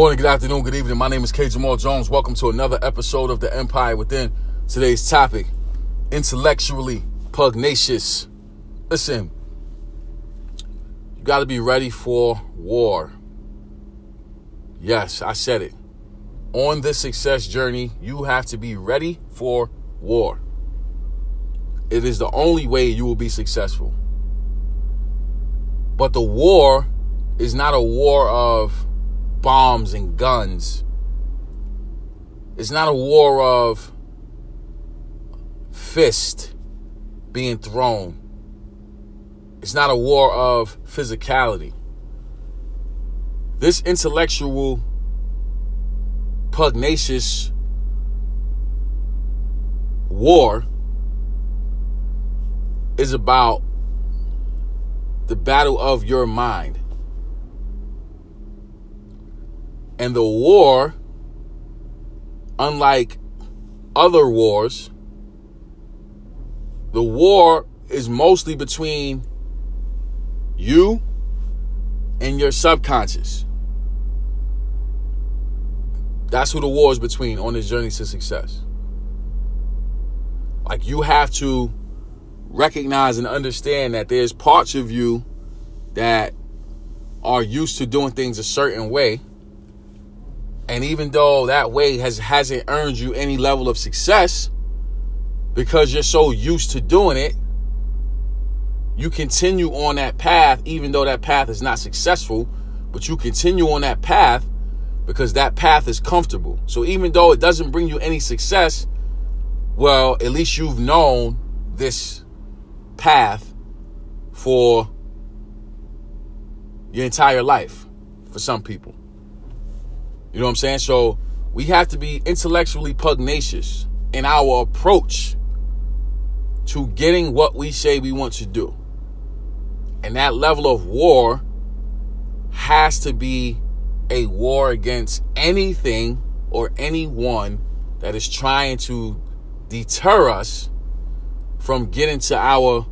morning, good afternoon, good evening. My name is K. Jamal Jones. Welcome to another episode of The Empire Within. Today's topic intellectually pugnacious. Listen, you got to be ready for war. Yes, I said it. On this success journey, you have to be ready for war. It is the only way you will be successful. But the war is not a war of bombs and guns. It's not a war of fist being thrown. It's not a war of physicality. This intellectual, pugnacious war is about the battle of your mind. And the war, unlike other wars, the war is mostly between you and your subconscious. That's who the war is between on this journey to success. Like you have to recognize and understand that there's parts of you that are used to doing things a certain way and even though that way has hasn't earned you any level of success because you're so used to doing it, you continue on that path even though that path is not successful, but you continue on that path because that path is comfortable. So even though it doesn't bring you any success, well, at least you've known this path for your entire life for some people. You know what I'm saying? So we have to be intellectually pugnacious in our approach to getting what we say we want to do. And that level of war has to be a war against anything or anyone that is trying to deter us from getting to our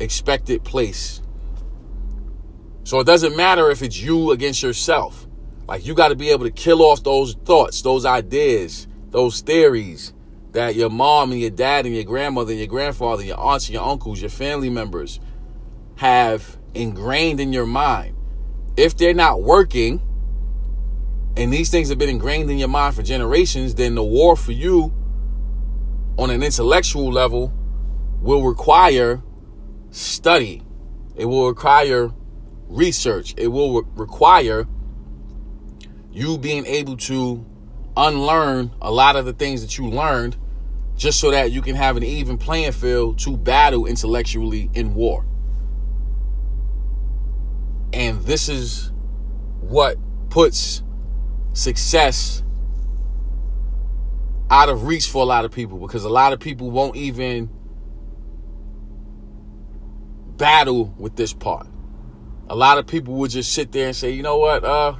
expected place. So it doesn't matter if it's you against yourself. Like you got to be able to kill off those thoughts, those ideas, those theories that your mom and your dad and your grandmother and your grandfather, and your aunts and your uncles, your family members have ingrained in your mind. If they're not working and these things have been ingrained in your mind for generations, then the war for you on an intellectual level will require study. It will require research. It will re- require you being able to unlearn a lot of the things that you learned just so that you can have an even playing field to battle intellectually in war. And this is what puts success out of reach for a lot of people because a lot of people won't even battle with this part. A lot of people will just sit there and say, you know what, uh,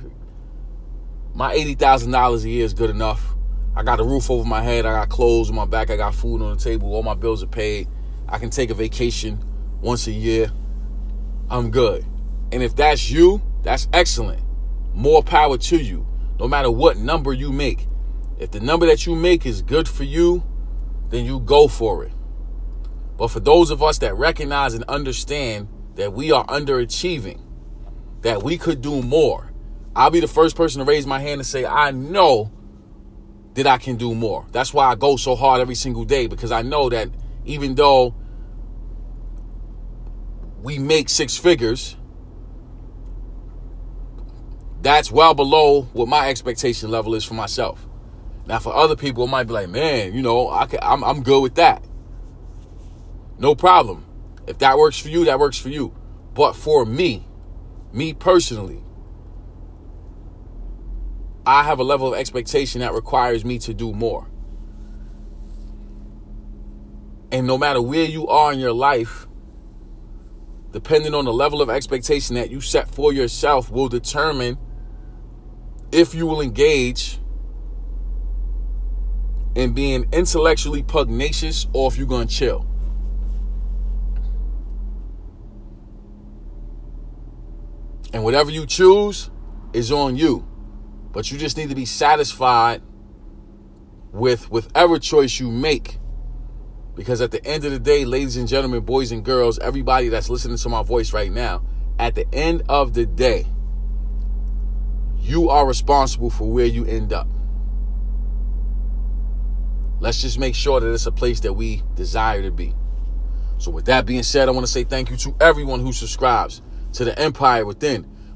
my $80,000 a year is good enough. I got a roof over my head. I got clothes on my back. I got food on the table. All my bills are paid. I can take a vacation once a year. I'm good. And if that's you, that's excellent. More power to you. No matter what number you make. If the number that you make is good for you, then you go for it. But for those of us that recognize and understand that we are underachieving, that we could do more, I'll be the first person to raise my hand and say, I know that I can do more. That's why I go so hard every single day because I know that even though we make six figures, that's well below what my expectation level is for myself. Now, for other people, it might be like, man, you know, I can, I'm, I'm good with that. No problem. If that works for you, that works for you. But for me, me personally, I have a level of expectation that requires me to do more. And no matter where you are in your life, depending on the level of expectation that you set for yourself, will determine if you will engage in being intellectually pugnacious or if you're going to chill. And whatever you choose is on you. But you just need to be satisfied with whatever choice you make. Because at the end of the day, ladies and gentlemen, boys and girls, everybody that's listening to my voice right now, at the end of the day, you are responsible for where you end up. Let's just make sure that it's a place that we desire to be. So, with that being said, I want to say thank you to everyone who subscribes to the Empire Within.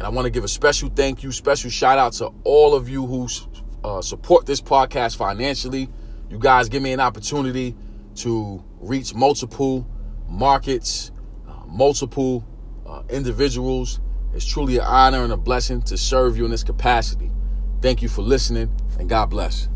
And I want to give a special thank you, special shout out to all of you who uh, support this podcast financially. You guys give me an opportunity to reach multiple markets, uh, multiple uh, individuals. It's truly an honor and a blessing to serve you in this capacity. Thank you for listening, and God bless.